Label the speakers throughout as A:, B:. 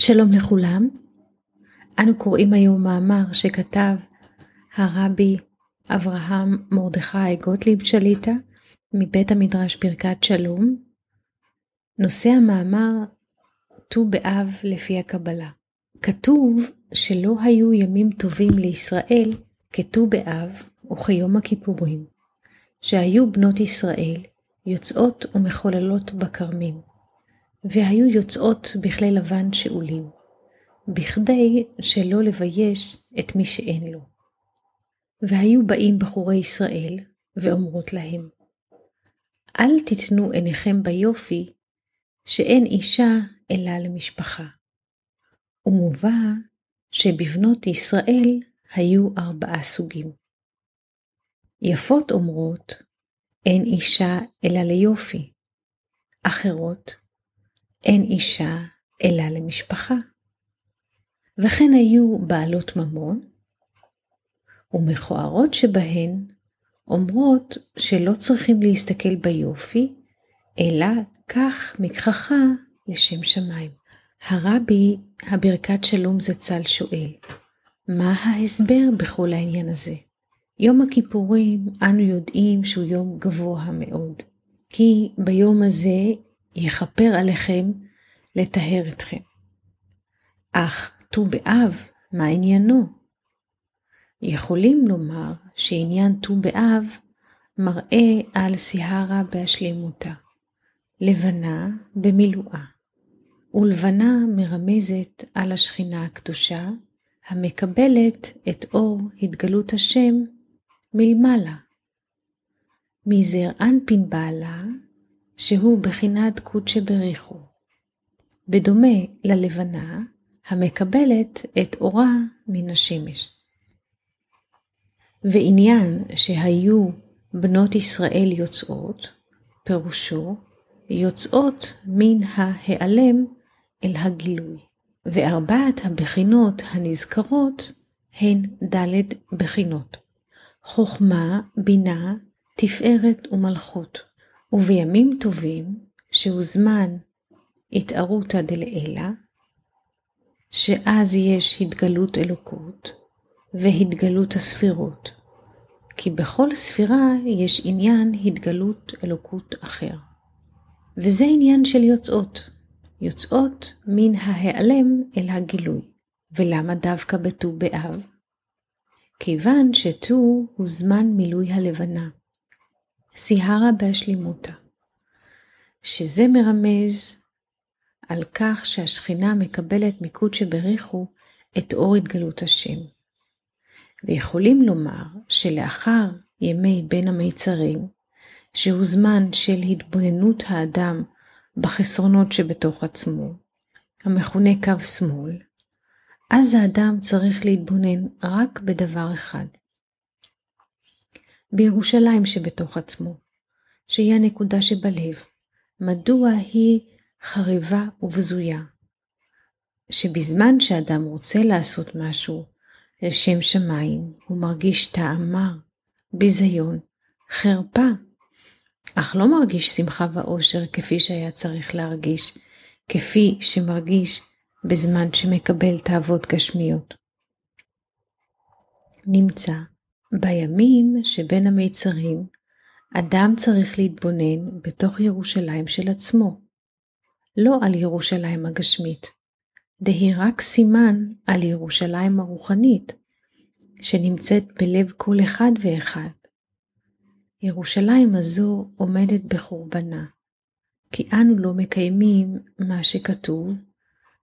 A: שלום לכולם, אנו קוראים היום מאמר שכתב הרבי אברהם מרדכי גוטליב שליטה מבית המדרש ברכת שלום. נושא המאמר ט"ו באב לפי הקבלה. כתוב שלא היו ימים טובים לישראל כט"ו באב וכיום הכיפורים, שהיו בנות ישראל יוצאות ומחוללות בכרמים, והיו יוצאות בכלי לבן שאולים, בכדי שלא לבייש את מי שאין לו. והיו באים בחורי ישראל, ואומרות להם, אל תיתנו עיניכם ביופי, שאין אישה אלא למשפחה. ומובא שבבנות ישראל היו ארבעה סוגים. יפות אומרות, אין אישה אלא ליופי. אחרות, אין אישה אלא למשפחה. וכן היו בעלות ממון, ומכוערות שבהן אומרות שלא צריכים להסתכל ביופי, אלא כך מכחכה לשם שמיים. הרבי הברכת שלום זצ"ל שואל, מה ההסבר בכל העניין הזה? יום הכיפורים אנו יודעים שהוא יום גבוה מאוד, כי ביום הזה יכפר עליכם לטהר אתכם. אך ט"ו באב, מה עניינו? יכולים לומר שעניין ט"ו באב מראה על סיהרה בהשלמותה, לבנה במילואה, ולבנה מרמזת על השכינה הקדושה, המקבלת את אור התגלות השם מלמעלה. מזר אנפין בעלה, שהוא בחינת קודשא בריחו, בדומה ללבנה המקבלת את אורה מן השמש. ועניין שהיו בנות ישראל יוצאות, פירושו יוצאות מן ההיעלם אל הגילוי. וארבעת הבחינות הנזכרות הן ד' בחינות. חוכמה, בינה, תפארת ומלכות. ובימים טובים, שהוא זמן התערותא דלעילא, שאז יש התגלות אלוקות והתגלות הספירות, כי בכל ספירה יש עניין התגלות אלוקות אחר. וזה עניין של יוצאות, יוצאות מן ההיעלם אל הגילוי. ולמה דווקא בט"ו באב? כיוון שט"ו הוא זמן מילוי הלבנה, סיהרה בהשלימותה, שזה מרמז על כך שהשכינה מקבלת מיקוד שבריחו את אור התגלות השם. ויכולים לומר שלאחר ימי בין המיצרים, שהוא זמן של התבוננות האדם בחסרונות שבתוך עצמו, המכונה קו שמאל, אז האדם צריך להתבונן רק בדבר אחד. בירושלים שבתוך עצמו, שהיא הנקודה שבלב, מדוע היא חריבה ובזויה. שבזמן שאדם רוצה לעשות משהו לשם שמיים, הוא מרגיש טעם מר, ביזיון, חרפה, אך לא מרגיש שמחה ואושר כפי שהיה צריך להרגיש, כפי שמרגיש בזמן שמקבל תאוות גשמיות. נמצא בימים שבין המיצרים, אדם צריך להתבונן בתוך ירושלים של עצמו, לא על ירושלים הגשמית, דהי רק סימן על ירושלים הרוחנית, שנמצאת בלב כל אחד ואחד. ירושלים הזו עומדת בחורבנה, כי אנו לא מקיימים מה שכתוב,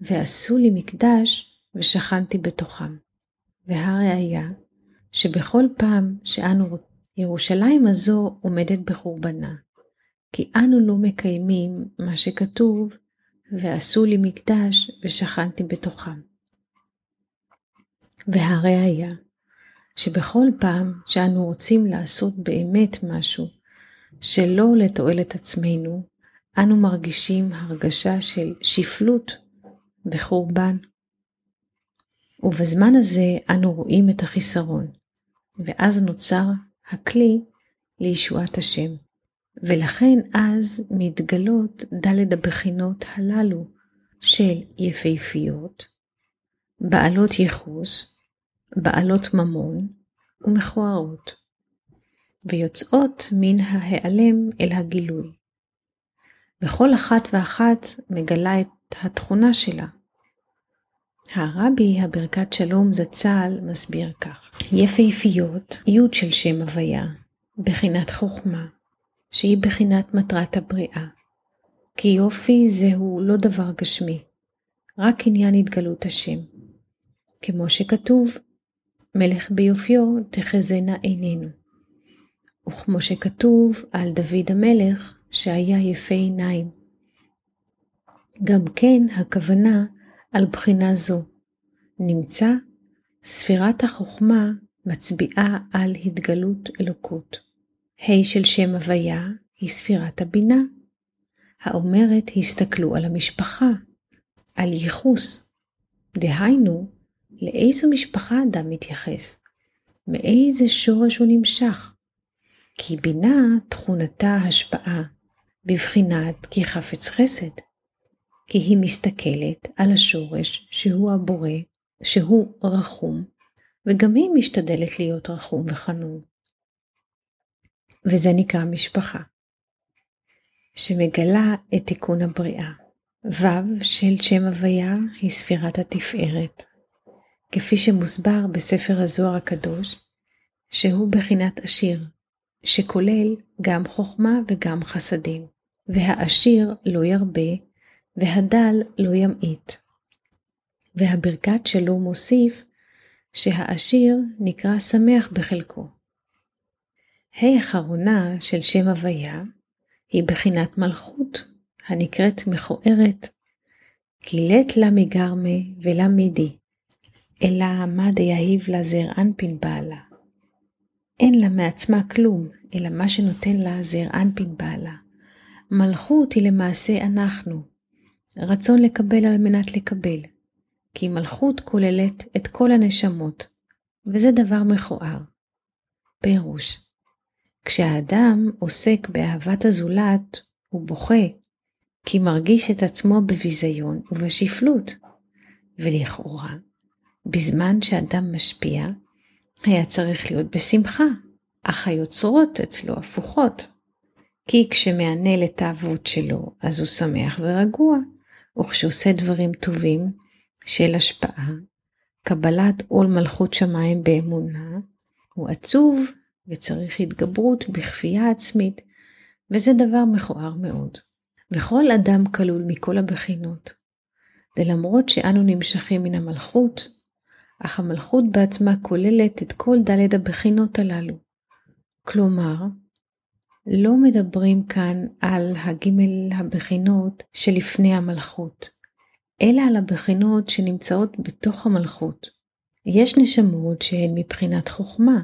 A: ועשו לי מקדש ושכנתי בתוכם. והראיה, שבכל פעם שאנו ירושלים הזו עומדת בחורבנה, כי אנו לא מקיימים מה שכתוב, ועשו לי מקדש ושכנתי בתוכם. והראיה, שבכל פעם שאנו רוצים לעשות באמת משהו שלא לתועלת עצמנו, אנו מרגישים הרגשה של שפלות וחורבן. ובזמן הזה אנו רואים את החיסרון, ואז נוצר הכלי לישועת השם. ולכן אז מתגלות ד' הבחינות הללו של יפהפיות, בעלות ייחוס, בעלות ממון ומכוערות, ויוצאות מן ההיעלם אל הגילוי. וכל אחת ואחת מגלה את התכונה שלה. הרבי הברכת שלום זצ"ל מסביר כך: יפהפיות, יוד של שם הוויה, בחינת חוכמה, שהיא בחינת מטרת הבריאה. כי יופי זהו לא דבר גשמי, רק עניין התגלות השם. כמו שכתוב, מלך ביופיו תחזינה עינינו. וכמו שכתוב על דוד המלך, שהיה יפה עיניים. גם כן הכוונה על בחינה זו. נמצא, ספירת החוכמה מצביעה על התגלות אלוקות. ה' של שם הוויה היא ספירת הבינה, האומרת הסתכלו על המשפחה, על ייחוס. דהיינו, לאיזו משפחה אדם מתייחס, מאיזה שורש הוא נמשך. כי בינה תכונתה השפעה, בבחינת כי חפץ חסד, כי היא מסתכלת על השורש שהוא הבורא, שהוא רחום, וגם היא משתדלת להיות רחום וחנון. וזה נקרא משפחה, שמגלה את תיקון הבריאה. ו' של שם הוויה היא ספירת התפארת, כפי שמוסבר בספר הזוהר הקדוש, שהוא בחינת עשיר, שכולל גם חוכמה וגם חסדים, והעשיר לא ירבה, והדל לא ימעיט. והברכת שלו מוסיף שהעשיר נקרא שמח בחלקו. ה' אחרונה של שם הוויה היא בחינת מלכות, הנקראת מכוערת, כי לית לה מגרמה ולה מידי, אלא מה דיהיב לה זר אנפין בעלה. אין לה מעצמה כלום, אלא מה שנותן לה זר אנפין בעלה. מלכות היא למעשה אנחנו, רצון לקבל על מנת לקבל, כי מלכות כוללת את כל הנשמות, וזה דבר מכוער. פירוש כשהאדם עוסק באהבת הזולת, הוא בוכה, כי מרגיש את עצמו בביזיון ובשפלות, ולכאורה, בזמן שאדם משפיע, היה צריך להיות בשמחה, אך היוצרות אצלו הפוכות. כי כשמענה לתאוות שלו, אז הוא שמח ורגוע, וכשעושה דברים טובים של השפעה, קבלת עול מלכות שמיים באמונה, הוא עצוב וצריך התגברות בכפייה עצמית, וזה דבר מכוער מאוד. וכל אדם כלול מכל הבחינות, ולמרות שאנו נמשכים מן המלכות, אך המלכות בעצמה כוללת את כל דלת הבחינות הללו. כלומר, לא מדברים כאן על הגימל הבחינות שלפני המלכות, אלא על הבחינות שנמצאות בתוך המלכות. יש נשמות שהן מבחינת חוכמה,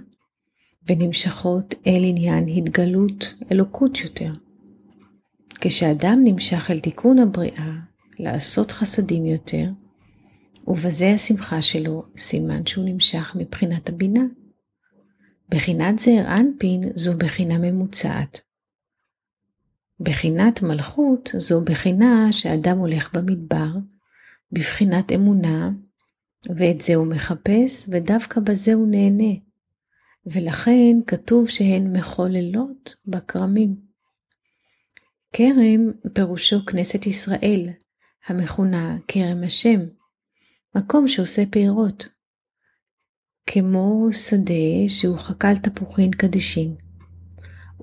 A: ונמשכות אל עניין התגלות אלוקות יותר. כשאדם נמשך אל תיקון הבריאה, לעשות חסדים יותר, ובזה השמחה שלו סימן שהוא נמשך מבחינת הבינה. בחינת זעיר אנפין זו בחינה ממוצעת. בחינת מלכות זו בחינה שאדם הולך במדבר, בבחינת אמונה, ואת זה הוא מחפש, ודווקא בזה הוא נהנה. ולכן כתוב שהן מחוללות בכרמים. כרם פירושו כנסת ישראל, המכונה כרם השם, מקום שעושה פירות, כמו שדה שהוא חקל תפוחין קדישין,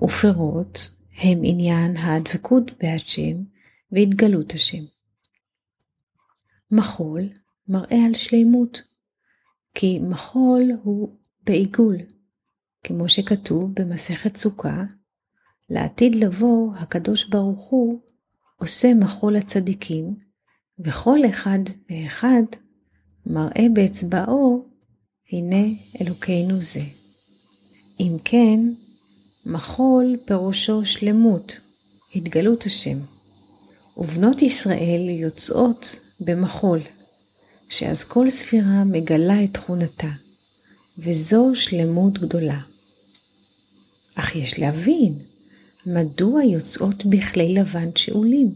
A: ופירות הם עניין הדבקות בהשם והתגלות השם. מחול מראה על שלימות, כי מחול הוא בעיגול, כמו שכתוב במסכת סוכה, לעתיד לבוא הקדוש ברוך הוא עושה מחול הצדיקים, וכל אחד ואחד מראה באצבעו, הנה אלוקינו זה. אם כן, מחול פירושו שלמות, התגלות השם. ובנות ישראל יוצאות במחול, שאז כל ספירה מגלה את תכונתה, וזו שלמות גדולה. אך יש להבין מדוע יוצאות בכלי לבן שאולים.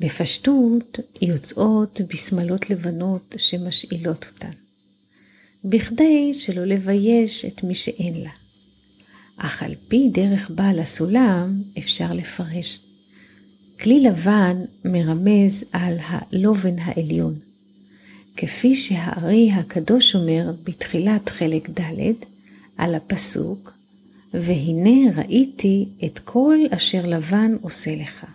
A: בפשטות יוצאות בשמלות לבנות שמשאילות אותן, בכדי שלא לבייש את מי שאין לה. אך על פי דרך בעל הסולם אפשר לפרש. כלי לבן מרמז על הלובן העליון, כפי שהארי הקדוש אומר בתחילת חלק ד' על הפסוק, והנה ראיתי את כל אשר לבן עושה לך.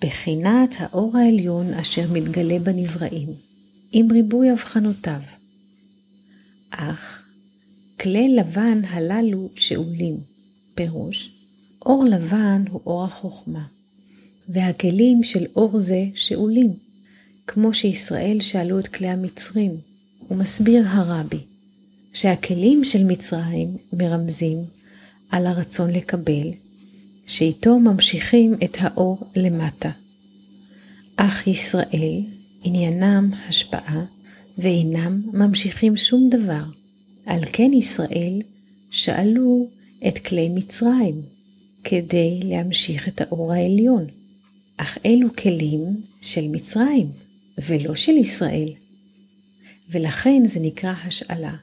A: בחינת האור העליון אשר מתגלה בנבראים, עם ריבוי אבחנותיו. אך כלי לבן הללו שאולים, פירוש, אור לבן הוא אור החוכמה, והכלים של אור זה שאולים, כמו שישראל שאלו את כלי המצרים, ומסביר הרבי, שהכלים של מצרים מרמזים על הרצון לקבל, שאיתו ממשיכים את האור למטה. אך ישראל, עניינם השפעה, ואינם ממשיכים שום דבר. על כן ישראל שאלו את כלי מצרים, כדי להמשיך את האור העליון. אך אלו כלים של מצרים, ולא של ישראל. ולכן זה נקרא השאלה.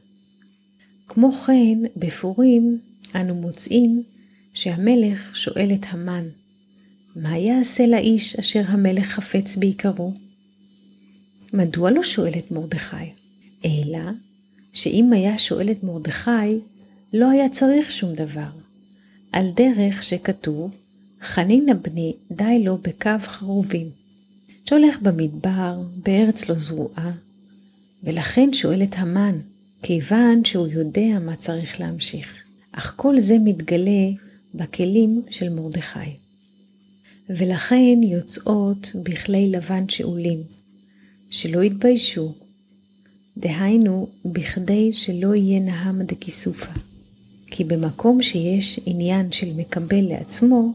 A: כמו כן, בפורים אנו מוצאים שהמלך שואל את המן, מה יעשה לאיש אשר המלך חפץ בעיקרו? מדוע לא שואל את מרדכי? אלא שאם היה שואל את מרדכי, לא היה צריך שום דבר. על דרך שכתוב, חנינא בני די לו בקו חרובים, שהולך במדבר, בארץ לא זרועה, ולכן שואל את המן, כיוון שהוא יודע מה צריך להמשיך. אך כל זה מתגלה בכלים של מרדכי. ולכן יוצאות בכלי לבן שאולים, שלא יתביישו, דהיינו, בכדי שלא יהיה נהם דכיסופה. כי במקום שיש עניין של מקבל לעצמו,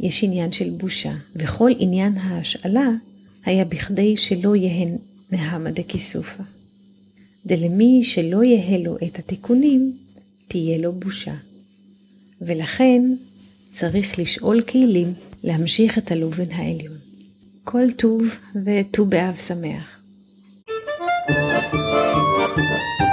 A: יש עניין של בושה, וכל עניין ההשאלה היה בכדי שלא יהיה נהמה דכיסופה. דלמי שלא יהיה לו את התיקונים, תהיה לו בושה. ולכן צריך לשאול כלים להמשיך את הלובן העליון. כל טוב וט"ו באב שמח. Música